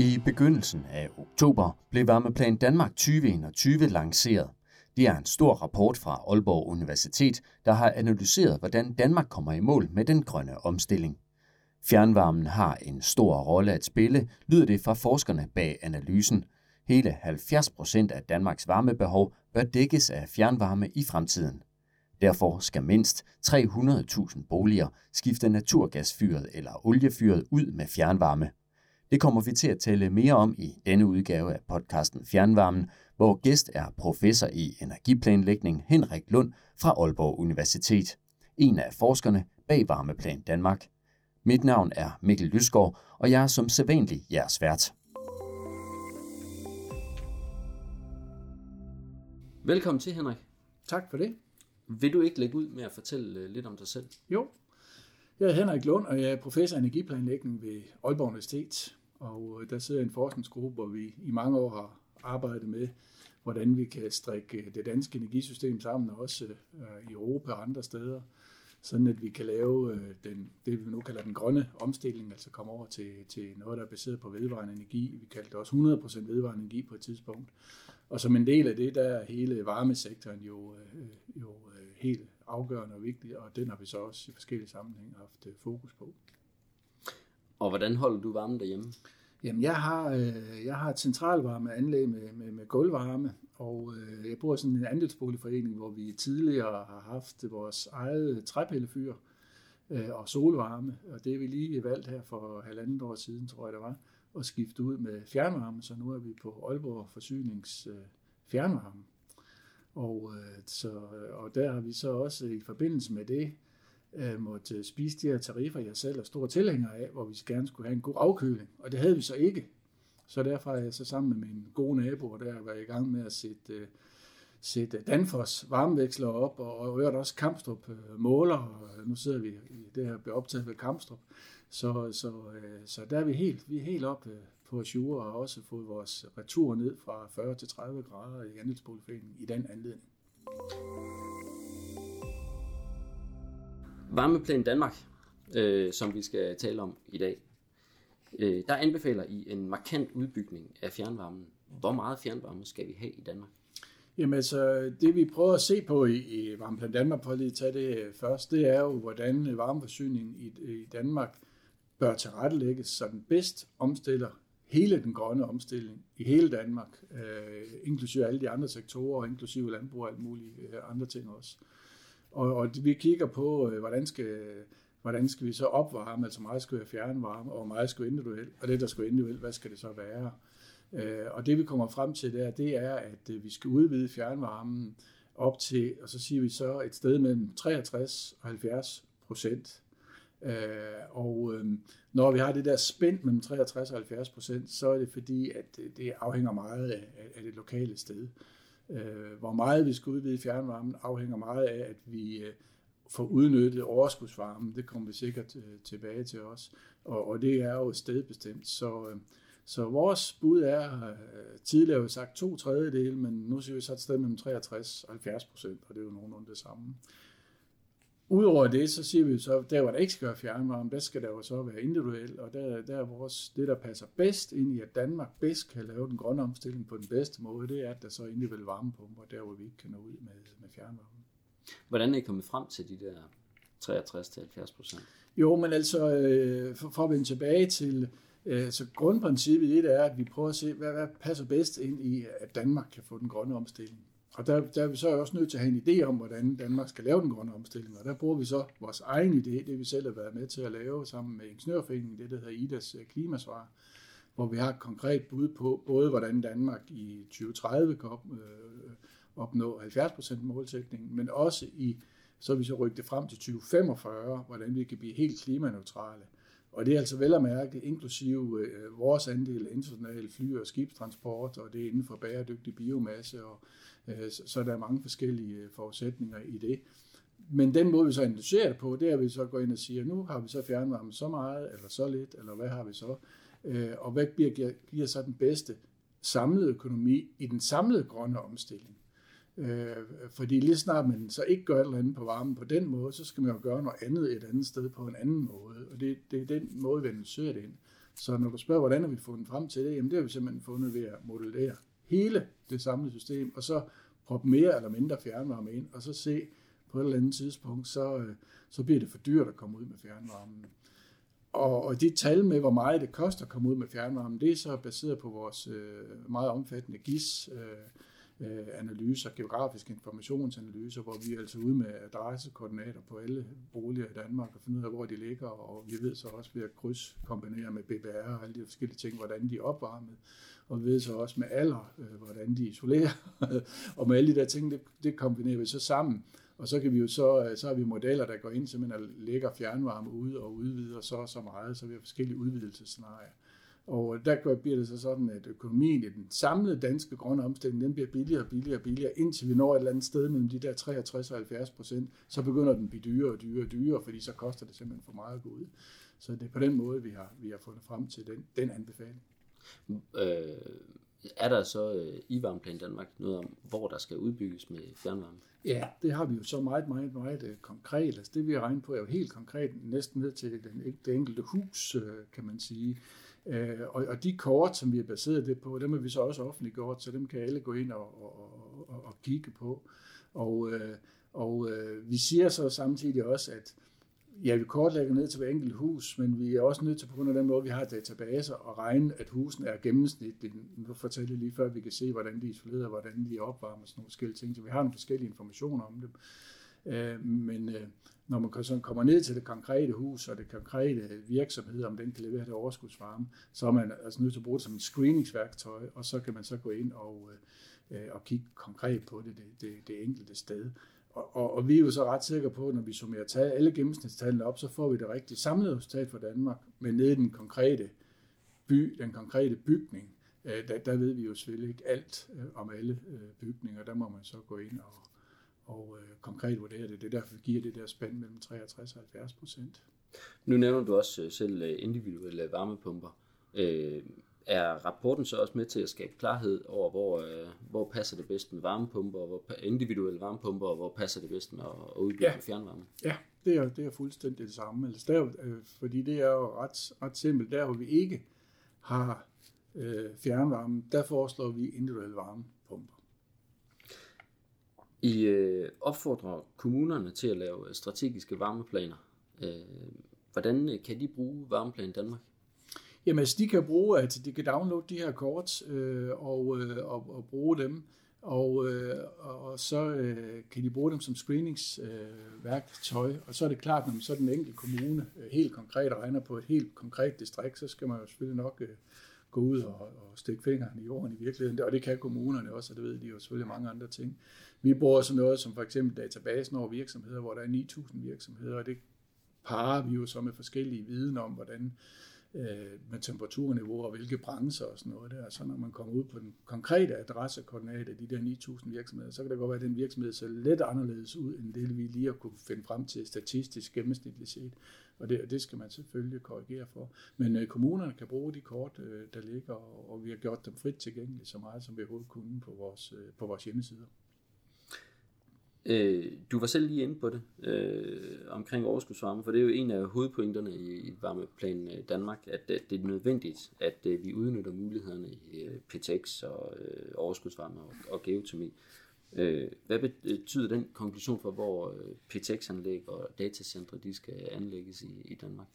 I begyndelsen af oktober blev Varmeplan Danmark 2021 lanceret. Det er en stor rapport fra Aalborg Universitet, der har analyseret, hvordan Danmark kommer i mål med den grønne omstilling. Fjernvarmen har en stor rolle at spille, lyder det fra forskerne bag analysen. Hele 70 procent af Danmarks varmebehov bør dækkes af fjernvarme i fremtiden. Derfor skal mindst 300.000 boliger skifte naturgasfyret eller oliefyret ud med fjernvarme. Det kommer vi til at tale mere om i denne udgave af podcasten Fjernvarmen, hvor gæst er professor i energiplanlægning Henrik Lund fra Aalborg Universitet. En af forskerne bag Varmeplan Danmark. Mit navn er Mikkel Lysgaard, og jeg er som sædvanlig jeres vært. Velkommen til, Henrik. Tak for det. Vil du ikke lægge ud med at fortælle øh, lidt om dig selv? Jo. Jeg er Henrik Lund, og jeg er professor i energiplanlægning ved Aalborg Universitet. Og øh, der sidder en forskningsgruppe, hvor vi i mange år har arbejdet med, hvordan vi kan strikke øh, det danske energisystem sammen, også øh, i Europa og andre steder, sådan at vi kan lave den, det, vi nu kalder den grønne omstilling, altså komme over til, til noget, der er baseret på vedvarende energi. Vi kaldte det også 100% vedvarende energi på et tidspunkt. Og som en del af det, der er hele varmesektoren jo, jo helt afgørende og vigtig, og den har vi så også i forskellige sammenhænge haft fokus på. Og hvordan holder du varmen derhjemme? Jamen, jeg har, øh, jeg har et centralvarmeanlæg med, med, med gulvvarme, og øh, jeg bor i sådan en andelsboligforening, hvor vi tidligere har haft vores eget træpillefyr øh, og solvarme, og det er vi lige valgt her for halvandet år siden, tror jeg det var, at skifte ud med fjernvarme, så nu er vi på Aalborg Forsynings øh, fjernvarme. Og, øh, så, og der har vi så også i forbindelse med det øh, måtte spise de her tariffer, jeg selv er stor tilhænger af, hvor vi gerne skulle have en god afkøling. Og det havde vi så ikke. Så derfor er jeg så sammen med mine gode naboer der været i gang med at sætte, øh, sætte Danfoss varmeveksler op, og, og øvrigt også Kampstrup øh, måler, og øh, nu sidder vi i det her bliver optaget ved Kampstrup. Så, så, øh, så der er vi helt, vi er helt oppe øh, på Azure og også fået vores retur ned fra 40 til 30 grader i andelsboligforeningen i den anledning. Varmeplan Danmark, øh, som vi skal tale om i dag, øh, der anbefaler I en markant udbygning af fjernvarmen. Hvor meget fjernvarme skal vi have i Danmark? Jamen altså, det vi prøver at se på i, i Varmeplan Danmark, for at tage det øh, først, det er jo, hvordan øh, varmeforsyningen i, i Danmark bør tilrettelægges, så den bedst omstiller hele den grønne omstilling i hele Danmark, øh, inklusive alle de andre sektorer, inklusive landbrug og alt mulige øh, andre ting også. Og, og vi kigger på, øh, hvordan skal, hvordan skal vi så opvarme, altså meget skal være fjernvarme, og meget skal individuelt, og det, der skal individuelt, hvad skal det så være? Øh, og det, vi kommer frem til der, det er, at øh, vi skal udvide fjernvarmen op til, og så siger vi så et sted mellem 63 og 70 procent. Øh, og øh, når vi har det der spænd mellem 63 og 70 procent, så er det fordi, at øh, det afhænger meget af, af det lokale sted. Øh, Øh, hvor meget vi skal udvide fjernvarmen afhænger meget af, at vi øh, får udnyttet overskudsvarmen. Det kommer vi sikkert øh, tilbage til os. Og, og det er jo stedbestemt. Så, øh, så vores bud er, øh, tidligere har vi sagt to tredjedele, men nu siger vi så et sted mellem 63 og 70 procent, og det er jo nogenlunde det samme. Udover det, så siger vi så, der hvor der ikke skal være fjernvarme, der skal der jo så være individuelt, og der, der er vores, det, der passer bedst ind i, at Danmark bedst kan lave den grønne omstilling på den bedste måde, det er, at der så er individuelle varmepumper, der hvor vi ikke kan nå ud med, med fjernvarme. Hvordan er I kommet frem til de der 63-70 procent? Jo, men altså, øh, for, for at vende tilbage til, øh, så grundprincippet i det er, at vi prøver at se, hvad, hvad passer bedst ind i, at Danmark kan få den grønne omstilling. Og der, der er vi så også nødt til at have en idé om, hvordan Danmark skal lave den grønne omstilling. Og der bruger vi så vores egen idé, det vi selv har været med til at lave sammen med Ingeniørforeningen, det der hedder IDAs øh, klimasvar, hvor vi har et konkret bud på både, hvordan Danmark i 2030 kan op, øh, opnå 70% målsætningen, men også i, så vi så rykke det frem til 2045, hvordan vi kan blive helt klimaneutrale. Og det er altså vel at mærke, inklusive øh, vores andel af international fly- og skibstransport, og det er inden for bæredygtig biomasse, og Øh, så, så der er mange forskellige øh, forudsætninger i det. Men den måde, vi så analyserer det på, det er, at vi så går ind og siger, nu har vi så fjernvarme så meget, eller så lidt, eller hvad har vi så? Øh, og hvad giver, giver så den bedste samlede økonomi i den samlede grønne omstilling? Øh, fordi lige snart man så ikke gør et eller andet på varmen på den måde, så skal man jo gøre noget andet et andet sted på en anden måde. Og det, det er den måde, vi analyserer det ind. Så når du spørger, hvordan har vi fundet frem til det, jamen det har vi simpelthen fundet ved at modellere hele det samlede system, og så proppe mere eller mindre fjernvarme ind, og så se på et eller andet tidspunkt, så, øh, så bliver det for dyrt at komme ud med fjernvarmen. Og, og de tal med, hvor meget det koster at komme ud med fjernvarmen, det er så baseret på vores øh, meget omfattende GIS, øh, øh, analyser, geografiske informationsanalyser, hvor vi er altså ude med adressekoordinater på alle boliger i Danmark og finde ud af, hvor de ligger, og vi ved så også ved at krydskombinere med BBR og alle de forskellige ting, hvordan de er opvarmet, og vi ved så også med alder, øh, hvordan de isolerer, og med alle de der ting, det, det kombinerer vi så sammen, og så kan vi jo så, øh, så har vi modeller, der går ind simpelthen og lægger fjernvarme ud og udvider så og så meget, så vi har forskellige udvidelsesscenarier. Og øh, der bliver det så sådan, at økonomien i den samlede danske grønne omstilling, den bliver billigere og billigere og billigere, indtil vi når et eller andet sted mellem de der 63 og 70 procent, så begynder den at blive dyrere og dyrere og dyrere, fordi så koster det simpelthen for meget at gå ud. Så det er på den måde, vi har, vi har fundet frem til den, den anbefaling. Øh, er der så øh, i Varmeplan Danmark noget om, hvor der skal udbygges med fjernvarme? Ja, det har vi jo så meget, meget, meget øh, konkret. Altså det vi har regnet på er jo helt konkret, næsten ned til den, det enkelte hus, øh, kan man sige. Øh, og, og de kort, som vi har baseret det på, dem har vi så også offentliggjort, så dem kan alle gå ind og, og, og, og kigge på. Og, øh, og øh, vi siger så samtidig også, at ja, vi kortlægger ned til hver enkelt hus, men vi er også nødt til, på grund af den måde, vi har databaser, at regne, at husene er gennemsnitligt. Nu fortæller jeg lige før, at vi kan se, hvordan de er isoleret, og hvordan de er opvarmet, og sådan nogle forskellige ting. Så vi har nogle forskellige informationer om dem. Øh, men øh, når man så kommer ned til det konkrete hus og det konkrete virksomhed, om den kan levere det overskudsvarme, så er man altså nødt til at bruge det som et screeningsværktøj, og så kan man så gå ind og, øh, øh og kigge konkret på det, det, det, det enkelte sted. Og, og, og vi er jo så ret sikre på, at når vi summerer tage alle gennemsnitstallene op, så får vi det rigtige samlede resultat for Danmark, men nede i den konkrete by, den konkrete bygning, øh, der, der ved vi jo selvfølgelig ikke alt øh, om alle øh, bygninger. Der må man så gå ind og, og øh, konkret vurdere det. Det er derfor, vi giver det der spænd mellem 63 og 70 procent. Nu nævner du også selv individuelle varmepumper. Øh, er rapporten så også med til at skabe klarhed over, hvor, øh, hvor passer det bedst med varmepumper, og hvor individuelle varmepumper, og hvor passer det bedst med at udbygge ja. fjernvarme? Ja, det er, det er fuldstændig det samme. Altså der, øh, fordi det er jo ret, ret simpelt. Der, hvor vi ikke har øh, fjernvarme, der foreslår vi individuelle varmepumper. I øh, opfordrer kommunerne til at lave strategiske varmeplaner. Øh, hvordan øh, kan de bruge Varmeplan Danmark? Jamen, altså, de kan bruge, at de kan downloade de her kort øh, og, øh, og, og bruge dem, og, øh, og så øh, kan de bruge dem som screeningsværktøj, øh, og så er det klart, når man så den enkelte kommune øh, helt konkret regner på et helt konkret distrikt, så skal man jo selvfølgelig nok øh, gå ud og, og stikke fingrene i jorden i virkeligheden, og det kan kommunerne også, og det ved de jo selvfølgelig mange andre ting. Vi bruger sådan noget som for eksempel databasen over virksomheder, hvor der er 9.000 virksomheder, og det parer vi jo så med forskellige viden om, hvordan øh, øh, med temperaturniveau og hvilke brancher og sådan noget der. Så når man kommer ud på den konkrete adressekoordinat af de der 9.000 virksomheder, så kan det godt være, at den virksomhed ser lidt anderledes ud, end det vi lige har kunne finde frem til statistisk gennemsnitligt set. Og det, det skal man selvfølgelig korrigere for. Men øh, kommunerne kan bruge de kort, øh, der ligger, og, og vi har gjort dem frit tilgængelige så meget, som vi overhovedet kunne på vores, øh, på vores hjemmesider. Øh, du var selv lige inde på det øh, omkring overskudsvarme, for det er jo en af hovedpointerne i, Varmeplan øh, Danmark, at, at det er nødvendigt, at at vi udnytter mulighederne i øh, PTX og øh, overskudsvarme og, og geotermi. Øh, hvad betyder den konklusion for, hvor øh, PTX-anlæg og datacentre de skal anlægges i, i Danmark?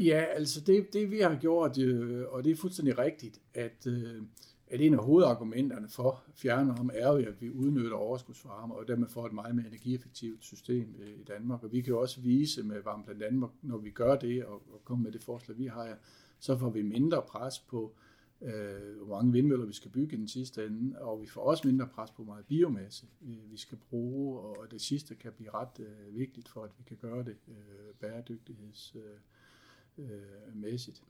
Ja, altså det, det vi har gjort, øh, og det er fuldstændig rigtigt, at øh, at en af hovedargumenterne for fjernvarme er jo, at vi udnytter overskudsvarme, og dermed får et meget mere energieffektivt system øh, i Danmark. Og vi kan jo også vise med Varmeplan Danmark, når vi gør det, og, og kommer med det forslag, vi har, så får vi mindre pres på, øh, hvor mange vindmøller vi skal bygge i den sidste ende, og vi får også mindre pres på meget biomasse, øh, vi skal bruge, og det sidste kan blive ret øh, vigtigt for, at vi kan gøre det øh, bæredygtighedsmæssigt. Øh, øh,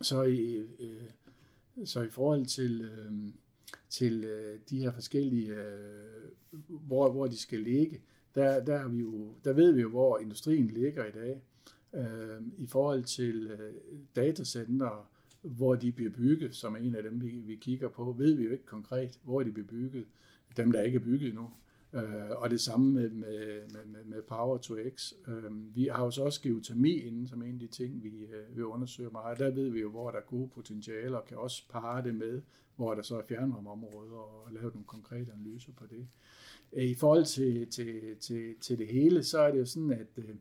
så i, øh, så i forhold til, øh, til øh, de her forskellige, øh, hvor, hvor de skal ligge, der, der, er vi jo, der ved vi jo, hvor industrien ligger i dag. Øh, I forhold til øh, datacenter, hvor de bliver bygget, som er en af dem, vi, vi kigger på, ved vi jo ikke konkret, hvor de bliver bygget. Dem, der ikke er bygget endnu. Øh, og det samme med, med, med, med Power to X. Øh, vi har jo så også geotermi inden som en af de ting, vi, øh, vi undersøger meget. Der ved vi jo, hvor der er gode potentialer, og kan også parre det med, hvor der så er fjernvarmeområder, og lave nogle konkrete analyser på det. Øh, I forhold til, til, til, til det hele, så er det jo sådan, at, øh,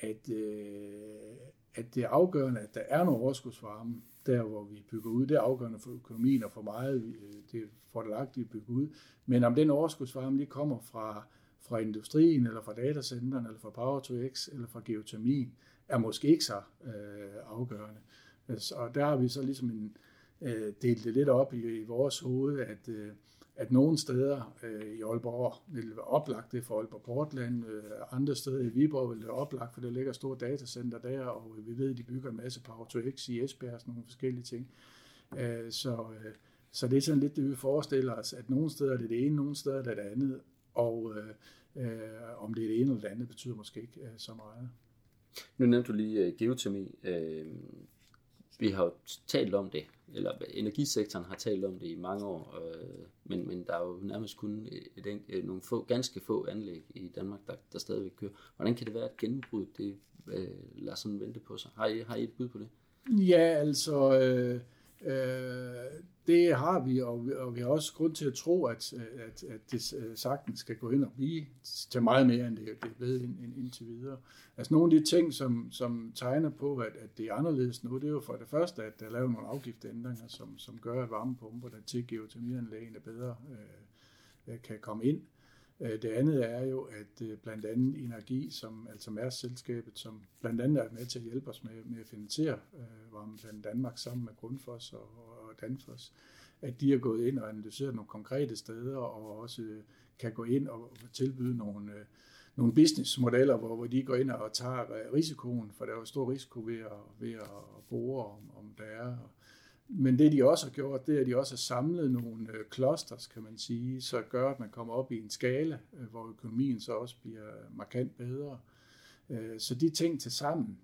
at, øh, at det er afgørende, at der er noget overskudsvarme, der hvor vi bygger ud. Det er afgørende for økonomien og for meget, øh, det er fordelagtigt at bygge ud. Men om den overskudsvarme lige kommer fra, fra industrien, eller fra datacenteren, eller fra Power to X, eller fra geotermien, er måske ikke så øh, afgørende. Øh, og der har vi så ligesom en, øh, delt det lidt op i, i vores hoved, at øh, at nogle steder øh, i Aalborg vil være oplagt det for Aalborg Portland, øh, andre steder i Viborg vil det være oplagt, for der ligger store datacenter der, og vi ved, at de bygger en masse Power to X i Esbjerg og sådan nogle forskellige ting. Øh, så, øh, så det er sådan lidt det, vi forestiller os, at nogle steder er det det ene, nogle steder er det det andet, og øh, øh, om det er det ene eller det andet, betyder måske ikke øh, så meget. Nu nævnte du lige uh, geotermi. Uh, vi har jo talt om det, eller energisektoren har talt om det i mange år, øh, men, men der er jo nærmest kun et, et, et, øh, nogle få, ganske få anlæg i Danmark, der, der stadigvæk kører. Hvordan kan det være, at gennembrud det øh, lader sådan vente på sig? Har I, har I et bud på det? Ja, altså... Øh Øh, det har vi, og vi, og vi har også grund til at tro, at, at, at det øh, sagtens skal gå ind og blive til meget mere, end det, er blevet ind, ind, indtil videre. Altså nogle af de ting, som, som tegner på, at, at det er anderledes nu, det er jo for det første, at der er lavet nogle afgiftsændringer, som, som gør, at varmepumper, der til geotermianlægene bedre øh, kan komme ind. Øh, det andet er jo, at øh, blandt andet Energi, som altså Mærsk-selskabet, som blandt andet er med til at hjælpe os med, med at finansiere øh, Varmeplan Danmark sammen med Grundfos og, og Danfoss, at de er gået ind og analyseret nogle konkrete steder og også øh, kan gå ind og tilbyde nogle, nogle businessmodeller, hvor, hvor de går ind og tager risikoen, for der er jo stor risiko ved at, ved at bore, om, om der er men det de også har gjort, det er, at de også har samlet nogle øh, clusters, kan man sige, så gør, at man kommer op i en skala, øh, hvor økonomien så også bliver markant bedre. Øh, så de ting til sammen,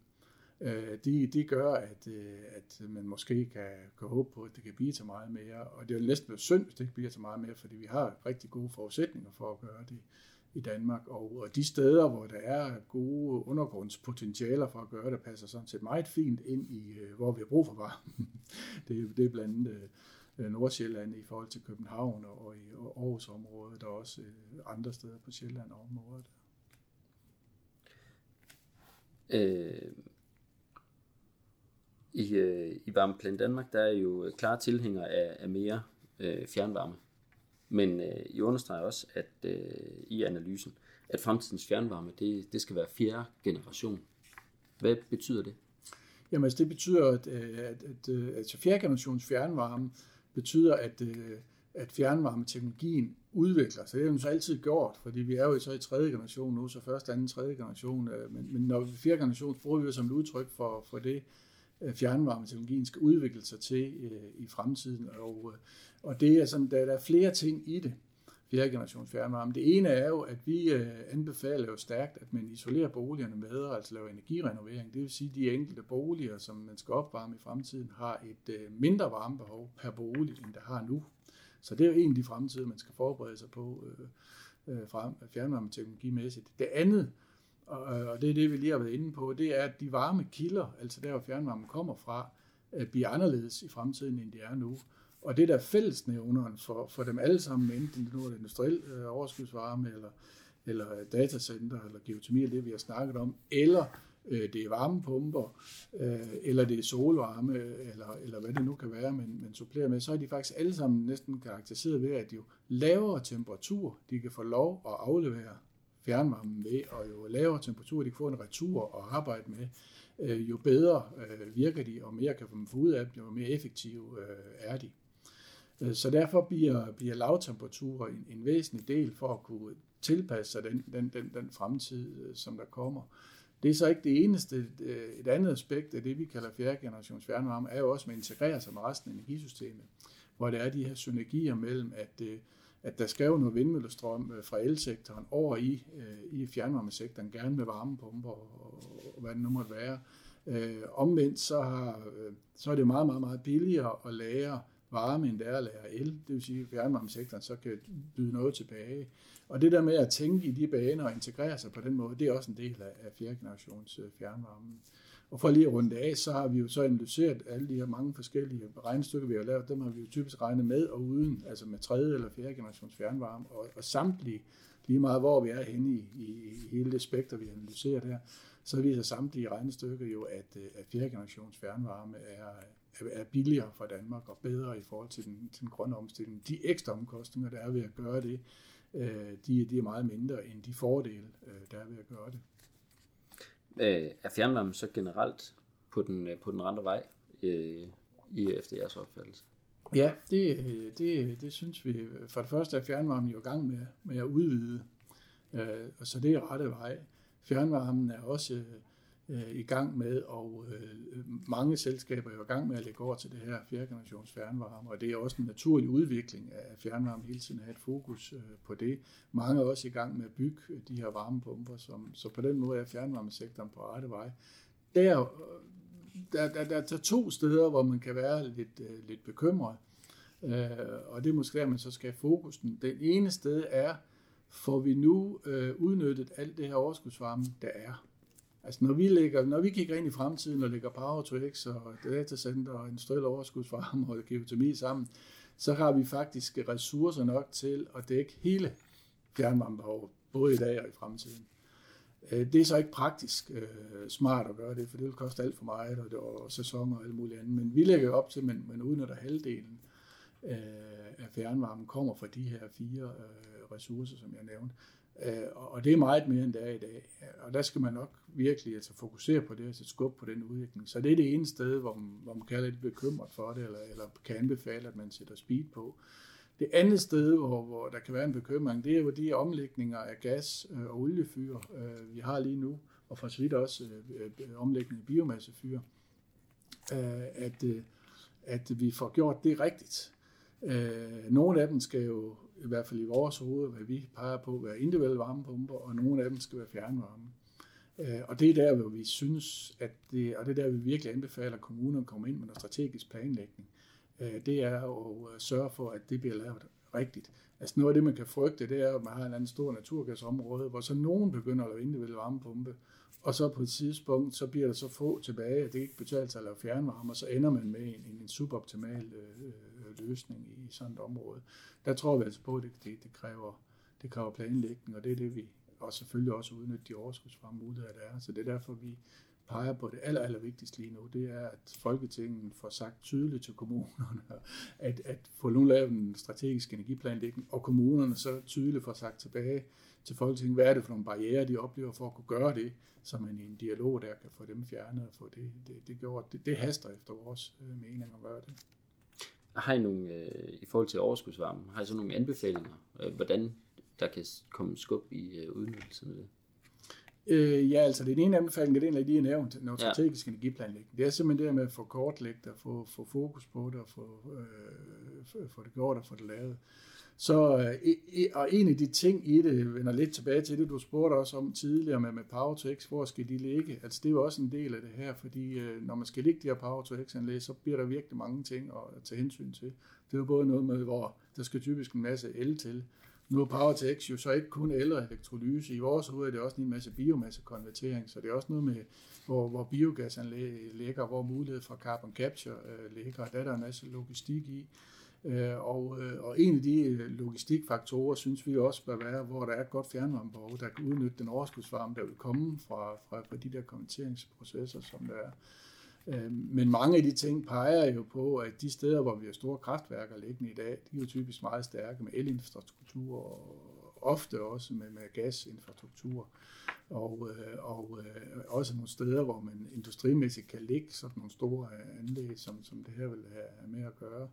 de, de gør, at, at man måske kan, kan håbe på, at det kan blive til meget mere. Og det er jo næsten være synd, hvis det ikke bliver til meget mere, fordi vi har rigtig gode forudsætninger for at gøre det i Danmark. Og de steder, hvor der er gode undergrundspotentialer for at gøre det, passer sådan set meget fint ind i, øh, hvor vi har brug for varme. det, det er blandt andet øh, Nordsjælland i forhold til København og i Aarhusområdet, og også øh, andre steder på Sjælland og området. Øh, I, øh, I Varmeplan Danmark, der er jo klare tilhængere af, af mere øh, fjernvarme. Men øh, I understreger også, at øh, i analysen, at fremtidens fjernvarme, det, det skal være fjerde generation. Hvad betyder det? Jamen altså det betyder, at, øh, at, at, at altså fjerde generations fjernvarme betyder, at, øh, at fjernvarmeteknologien udvikler sig. Det har den så altid gjort, fordi vi er jo så i tredje generation nu, så første, anden, tredje generation. Men, men når vi fjerde generation, bruger vi det som et udtryk for, for det, Øh, fjernvarmeteknologien skal udvikle sig til øh, i fremtiden. Og, øh, og det er sådan, der, der er flere ting i det, fjerde generations fjernvarme. Det ene er jo, at vi øh, anbefaler jo stærkt, at man isolerer boligerne bedre, altså laver energirenovering. Det vil sige, at de enkelte boliger, som man skal opvarme i fremtiden, har et øh, mindre varmebehov per bolig, end der har nu. Så det er jo en af de fremtider, man skal forberede sig på øh, øh, fjernvarmeteknologimæssigt. Det andet, og, øh, og det er det, vi lige har været inde på, det er, at de varme kilder, altså der, hvor fjernvarmen kommer fra, øh, bliver anderledes i fremtiden, end de er nu. Og det der fællesnævneren for, for dem alle sammen, enten det nu er industriel øh, overskudsvarme, eller, eller øh, datacenter, eller geotermi, det vi har snakket om, eller øh, det er varmepumper, øh, eller det er solvarme, eller, eller hvad det nu kan være, man, man supplerer med, så er de faktisk alle sammen næsten karakteriseret ved, at jo lavere temperatur de kan få lov at aflevere fjernvarmen ved, og jo lavere temperatur de kan få en retur og arbejde med, øh, jo bedre øh, virker de, og mere kan man få ud af dem, jo mere effektive øh, er de. Øh, så derfor bliver, bliver lavtemperaturer en, en væsentlig del for at kunne tilpasse sig den, den, den, den fremtid, øh, som der kommer. Det er så ikke det eneste. Øh, et andet aspekt af det, vi kalder fjerde generations fjernvarme, er jo også at integrere sig med resten af energisystemet, hvor der er de her synergier mellem, at, at der skal jo noget vindmøllestrøm øh, fra elsektoren over i, øh, i fjernvarmesektoren, gerne med varmepumper og, og hvad det nu måtte være. Øh, omvendt så, har, så er det meget, meget, meget billigere at lære varme, end det er at lære el. Det vil sige, at fjernvarmesektoren så kan byde noget tilbage. Og det der med at tænke i de baner og integrere sig på den måde, det er også en del af, af fjerde generations øh, fjernvarme. Og for lige at runde af, så har vi jo så analyseret alle de her mange forskellige regnestykker, vi har lavet. Dem har vi jo typisk regnet med og uden, altså med tredje eller fjerde generations fjernvarme. Og, og samtlige, lige meget hvor vi er henne i, i, i hele det spektrum, vi analyserer der, så viser samtlige regnestykker jo, at, øh, at fjerde generations fjernvarme er, er billigere for Danmark og bedre i forhold til den, til den grønne omstilling. De ekstra omkostninger, der er ved at gøre det, øh, de, de er meget mindre end de fordele, øh, der er ved at gøre det. Øh, er fjernvarme så generelt på den, øh, på den andre vej øh, i efter jeres opfattelse? Ja, det, det, det synes vi. For det første er fjernvarmen jo i gang med, med at udvide, og så det er rette vej. Fjernvarmen er også øh, i gang med, og øh, mange selskaber er jo i gang med at lægge over til det her fjerde generations fjernvarme, og det er også en naturlig udvikling af fjernvarme hele tiden at have et fokus øh, på det. Mange er også i gang med at bygge de her varmepumper, som, så på den måde er fjernvarmesektoren på rette vej. Øh, der, der, der, der er to steder, hvor man kan være lidt, øh, lidt bekymret, øh, og det er måske der, man så skal have fokusen. Den ene sted er, får vi nu øh, udnyttet alt det her overskudsvarme, der er. Altså når vi, lægger, når vi kigger ind i fremtiden og lægger Power to X og datacenter og industriel overskudsvarme og geotermi sammen, så har vi faktisk ressourcer nok til at dække hele fjernvarmebehovet, både i dag og i fremtiden. Øh, det er så ikke praktisk øh, smart at gøre det, for det vil koste alt for meget, og, det, og sæsoner og alt muligt andet. Men vi lægger op til, at man, man udnytter halvdelen øh, af fjernvarmen kommer fra de her fire øh, ressourcer, som jeg nævnte. Øh, og det er meget mere, end det er i dag. Og der skal man nok virkelig altså, fokusere på det altså, og sætte skub på den udvikling. Så det er det ene sted, hvor man, hvor man kan være lidt bekymret for det, eller, eller kan anbefale, at man sætter speed på. Det andet sted, hvor, hvor der kan være en bekymring, det er jo de omlægninger af gas- øh, og oliefyr, øh, vi har lige nu, og for så vidt også øh, øh, omlægning af biomassefyr, at, at vi får gjort det rigtigt. Nogle af dem skal jo i hvert fald i vores hoveder, hvad vi peger på, være individuelle varmepumper, og nogle af dem skal være fjernvarme. Øh, og det er der, hvor vi synes, at det, og det er der, vi virkelig anbefaler, at kommunerne kommer ind med noget strategisk planlægning. Øh, det er at øh, sørge for, at det bliver lavet rigtigt. Altså noget af det, man kan frygte, det er, at man har en anden stor naturgasområde, hvor så nogen begynder at lave individuelle varmepumpe, og så på et tidspunkt, så bliver der så få tilbage, at det ikke betaler sig at lave fjernvarme, og så ender man med en, en suboptimal øh, løsning i sådan et område. Der tror vi altså på, at det, det, det, kræver, det kræver planlægning, og det er det, vi og selvfølgelig også udnytte de overskudsfremme muligheder, der er. Så det er derfor, vi peger på det aller, aller vigtigste lige nu, det er, at Folketinget får sagt tydeligt til kommunerne, at, at få nu lavet en strategisk energiplanlægning, og kommunerne så tydeligt får sagt tilbage til Folketinget, hvad er det for nogle barriere, de oplever for at kunne gøre det, så man i en dialog der kan få dem fjernet og få det, det, det gjort. Det, det haster efter vores øh, mening at gøre det. Har I nogle, øh, i forhold til overskudsvarme, har I så nogle anbefalinger, øh, hvordan der kan komme skub i øh, udnyttelsen af det? Øh, ja, altså det ene anbefaling, det er en af de, jeg nævnt, noget strategisk ja. energiplanlægning. Det er simpelthen det med at få kortlægt og få, få fokus på det, og få, øh, få det gjort og få det lavet. Så, øh, e, e, og en af de ting i det, vender lidt tilbage til det, du spurgte også om tidligere med, med Power to X, hvor skal de ligge? Altså det er jo også en del af det her, fordi øh, når man skal ligge de her Power to X-anlæg, så bliver der virkelig mange ting at tage hensyn til. Det er jo både noget med, hvor der skal typisk en masse el til. Nu er Power to X jo så ikke kun el og elektrolyse. I vores hoved er det også en masse biomassekonvertering, så det er også noget med, hvor, hvor biogasanlæg ligger, hvor mulighed for carbon capture ligger, ligger, der er der en masse logistik i. Øh, og, øh, og en af de øh, logistikfaktorer, synes vi også bør være, hvor der er et godt fjernvarmebehov, der kan udnytte den overskudsvarme, der vil komme fra, fra, fra de der konverteringsprocesser, som der er. Øh, men mange af de ting peger jo på, at de steder, hvor vi har store kraftværker liggende i dag, de er jo typisk meget stærke med elinfrastruktur og ofte også med, med gasinfrastruktur. Og, og også nogle steder, hvor man industrimæssigt kan ligge sådan nogle store anlæg, som, som det her vil have med at gøre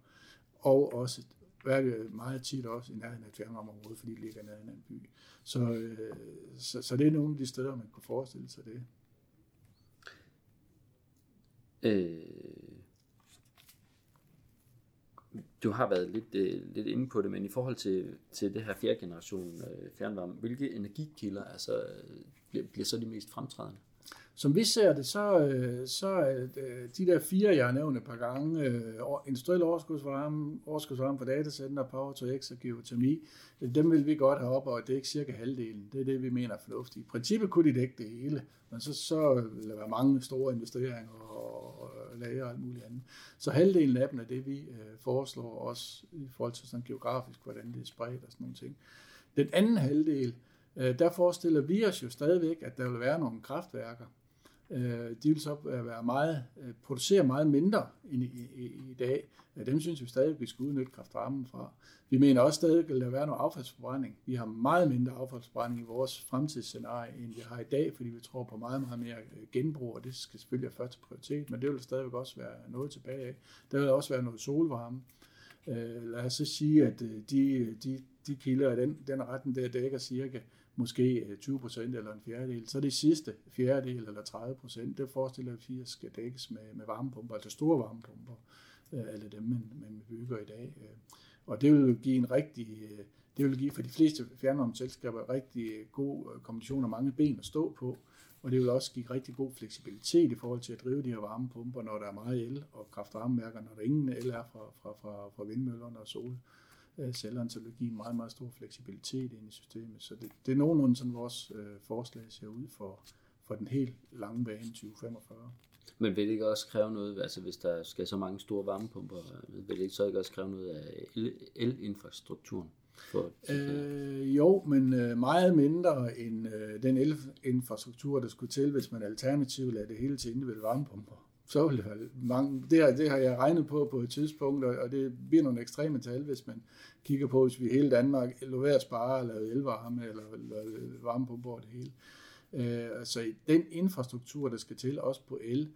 og også er det meget tit også i nærheden af et fjernvarmeområde, fordi det ligger i nærheden af en by. Så, øh, så, så det er nogle af de steder, man kunne forestille sig det. Øh, du har været lidt, øh, lidt inde på det, men i forhold til, til det her fjerde generation øh, fjernvarme, hvilke energikilder altså, bliver, bliver så de mest fremtrædende? Som vi ser det, så, øh, så øh, de der fire, jeg har nævnt et par gange, øh, industriel overskudsvarme, overskudsvarme for datacenter, power to x og geotermi, dem vil vi godt have op, og det er ikke cirka halvdelen. Det er det, vi mener er fornuftigt. I princippet kunne de dække det hele, men så, så vil der være mange store investeringer og, og lager og alt muligt andet. Så halvdelen af dem er det, vi øh, foreslår også i forhold til sådan geografisk, hvordan det er spredt og sådan nogle ting. Den anden halvdel, øh, der forestiller vi os jo stadigvæk, at der vil være nogle kraftværker, Øh, de vil så øh, være meget, øh, producere meget mindre end i, i, i dag. Dem synes vi stadig, vi skal udnytte kraftvarmen fra. Vi mener også stadig, at der vil være noget affaldsforbrænding. Vi har meget mindre affaldsforbrænding i vores fremtidsscenarie, end vi har i dag, fordi vi tror på meget, meget mere genbrug, og det skal selvfølgelig have første prioritet, men det vil stadigvæk også være noget tilbage af. Der vil også være noget solvarme. lad os så sige, at de, de, de kilder af den, den retten der dækker cirka måske 20 øh, procent eller en fjerdedel. Så det sidste fjerdedel eller 30 procent, det forestiller vi at skal dækkes med, med varmepumper, altså store varmepumper, øh, alle dem, man, man bygger i dag. Øh, og det vil give en rigtig, øh, det vil give for de fleste fjernvarmeselskaber rigtig god kombination af mange ben at stå på, og det vil også give rigtig god fleksibilitet i forhold til at drive de her varmepumper, når der er meget el og kraftvarmeværker, når der ingen el er fra, fra, fra, fra vindmøllerne og sol øh, en meget, meget stor fleksibilitet ind i systemet. Så det, det er nogenlunde sådan vores øh, forslag ser ud for, for den helt lange bane 2045. Men vil det ikke også kræve noget, altså hvis der skal så mange store varmepumper, vil det ikke så ikke også kræve noget af elinfrastrukturen? For, øh, jo, men øh, meget mindre end øh, den elinfrastruktur, der skulle til, hvis man alternativt lader det hele til individuelle varmepumper så vil det være mange. Det, har, det har jeg regnet på på et tidspunkt, og det bliver nogle ekstreme tal, hvis man kigger på, hvis vi hele Danmark lover at spare, eller elvarme, eller, eller varme på det hele. Øh, altså den infrastruktur, der skal til, også på el,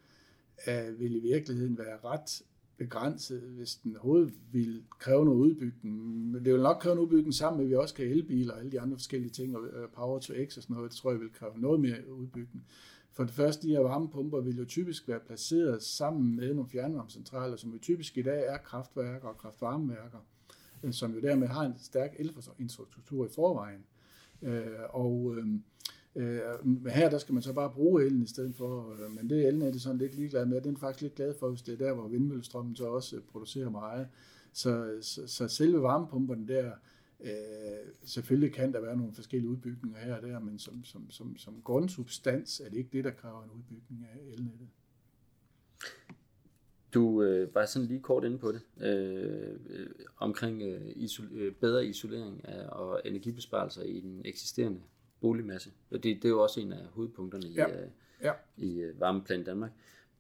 øh, vil i virkeligheden være ret begrænset, hvis den overhovedet vil kræve noget udbygning. Men det vil nok kræve en udbygning sammen med, at vi også kan elbiler og alle de andre forskellige ting, og power to x og sådan noget, det tror jeg vil kræve noget mere udbygning. For det første, de her varmepumper vil jo typisk være placeret sammen med nogle fjernvarmecentraler, som jo typisk i dag er kraftværker og kraftvarmeværker, øh, som jo dermed har en stærk elinfrastruktur i forvejen. Øh, og øhm, øh, her der skal man så bare bruge elen i stedet for, øh, men det er det sådan lidt ligeglad med. Den er faktisk lidt glad for, hvis det er der, hvor vindmøllestrømmen så også producerer meget. Så, så, så selve varmepumperne der, Øh, selvfølgelig kan der være nogle forskellige udbygninger her og der, men som, som, som, som grundsubstans er det ikke det, der kræver en udbygning af elnettet. Du øh, var sådan lige kort inde på det, øh, øh, omkring øh, isol- øh, bedre isolering af, og energibesparelser i den eksisterende boligmasse. Og det, det er jo også en af hovedpunkterne i, ja. Øh, ja. i øh, Varmeplan Danmark.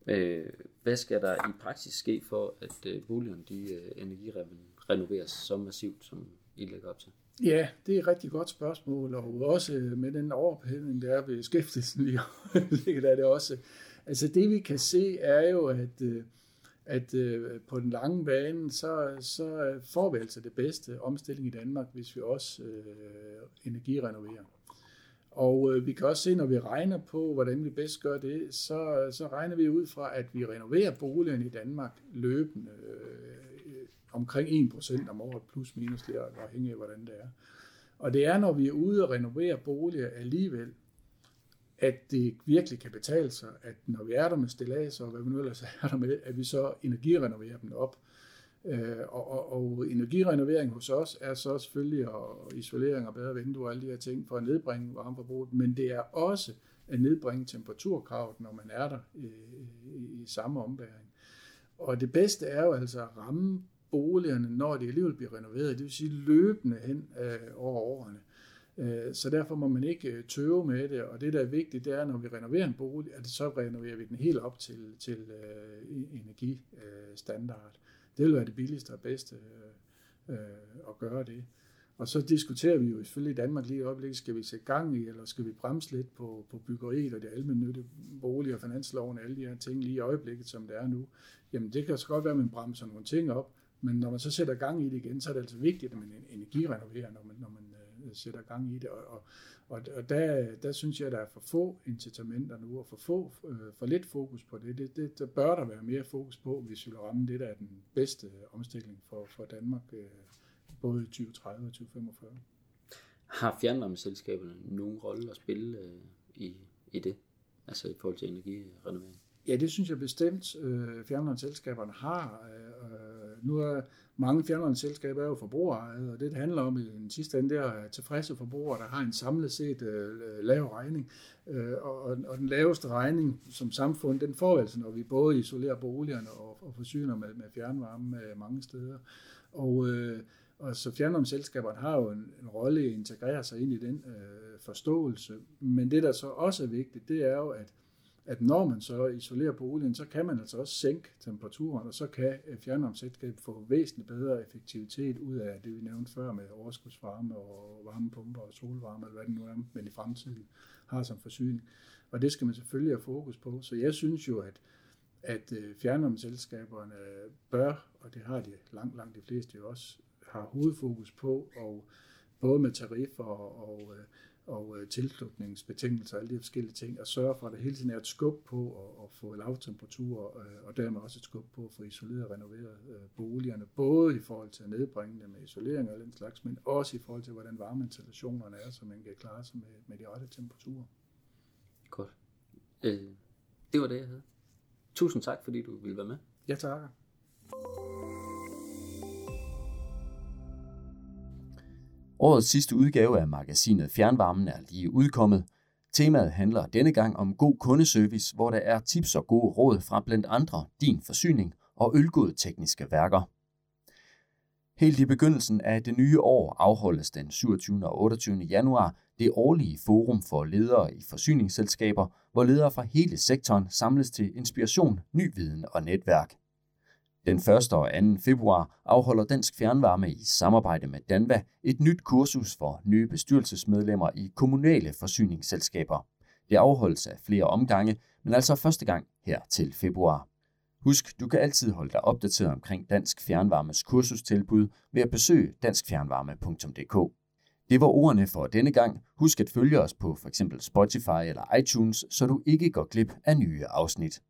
Øh, hvad skal der i praksis ske for, at øh, boligerne de, øh, renoveres så massivt, som i lægger op til? Ja, det er et rigtig godt spørgsmål, og også øh, med den overophedning, der er ved skæftelsen lige der er det også. Altså det vi kan se er jo, at, øh, at øh, på den lange bane, så, så får vi altså det bedste omstilling i Danmark, hvis vi også øh, energirenoverer. Og øh, vi kan også se, når vi regner på, hvordan vi bedst gør det, så, så regner vi ud fra, at vi renoverer boligerne i Danmark løbende. Øh, omkring 1% om året, plus minus lidt, afhængig af hvordan det er. Og det er, når vi er ude og renovere boliger alligevel, at det virkelig kan betale sig, at når vi er der med stillads og hvad vi nu ellers er der med, at vi så energirenoverer dem op. Øh, og, og, og energirenovering hos os er så selvfølgelig og isolering og bedre vinduer og alle de her ting for at nedbringe varmeforbruget, men det er også at nedbringe temperaturkravet, når man er der i, i, i samme ombæring. Og det bedste er jo altså at ramme boligerne, når de alligevel bliver renoveret, det vil sige løbende hen øh, over årene. Øh, så derfor må man ikke øh, tøve med det, og det der er vigtigt, det er, når vi renoverer en bolig, at så renoverer vi den helt op til, til øh, energistandard. Det vil være det billigste og bedste øh, øh, at gøre det. Og så diskuterer vi jo selvfølgelig i Danmark lige i øjeblikket, skal vi sætte gang i, eller skal vi bremse lidt på, på byggeriet og det almindelige bolig og finansloven og alle de her ting lige i øjeblikket, som det er nu. Jamen det kan så godt være, at man bremser nogle ting op, men når man så sætter gang i det igen, så er det altså vigtigt, at man energirenoverer, når man, når man uh, sætter gang i det. Og, og, og, og der, der synes jeg, at der er for få incitamenter nu, og for, få, uh, for lidt fokus på det. det, det der bør der være mere fokus på, hvis vi vil ramme det, der er den bedste omstilling for, for Danmark, uh, både i 2030 og 2045. Har fjernvarmeselskaberne nogen rolle at spille uh, i, i det? altså i forhold til energirenovering? Ja, det synes jeg bestemt, øh, fjernvarmeselskaberne har. Øh, nu er mange fjernvarmeselskaber er jo forbrugere, og det, det handler om i den sidste ende, det er tilfredse forbrugere, der har en samlet set øh, lav regning. Øh, og, og den laveste regning som samfund, den får vi altså, når vi både isolerer boligerne og, og forsyner med, med fjernvarme øh, mange steder. Og, øh, og så fjernvarmeselskaberne har jo en, en rolle i at integrere sig ind i den øh, forståelse. Men det, der så også er vigtigt, det er jo, at at når man så isolerer boligen, så kan man altså også sænke temperaturen, og så kan øh, fjernvarmeselskabet få væsentligt bedre effektivitet ud af det, vi nævnte før med overskudsvarme og varmepumper og solvarme, eller hvad det nu er, men i fremtiden har som forsyning. Og det skal man selvfølgelig have fokus på. Så jeg synes jo, at, at øh, fjernvarmeselskaberne bør, og det har de langt, langt de fleste jo også, har hovedfokus på, og både med tariffer og, og øh, og øh, tilslutningsbetingelser og alle de forskellige ting, og sørge for, at der hele tiden er et skub på at, at få lavtemperatur, øh, og dermed også et skub på at få isoleret og renoveret øh, boligerne, både i forhold til at nedbringe dem med isolering og den slags, men også i forhold til, hvordan varmeinstallationerne er, så man kan klare sig med, med de rette temperaturer. Godt. Øh, det var det, jeg havde. Tusind tak, fordi du ville være med. Ja, tak. Årets sidste udgave af magasinet Fjernvarmen er lige udkommet. Temaet handler denne gang om god kundeservice, hvor der er tips og gode råd fra blandt andre din forsyning og ølgod tekniske værker. Helt i begyndelsen af det nye år afholdes den 27. og 28. januar det årlige forum for ledere i forsyningsselskaber, hvor ledere fra hele sektoren samles til inspiration, ny viden og netværk. Den 1. og 2. februar afholder Dansk Fjernvarme i samarbejde med Danva et nyt kursus for nye bestyrelsesmedlemmer i kommunale forsyningsselskaber. Det afholdes af flere omgange, men altså første gang her til februar. Husk, du kan altid holde dig opdateret omkring Dansk Fjernvarmes kursustilbud ved at besøge danskfjernvarme.dk. Det var ordene for denne gang. Husk at følge os på f.eks. Spotify eller iTunes, så du ikke går glip af nye afsnit.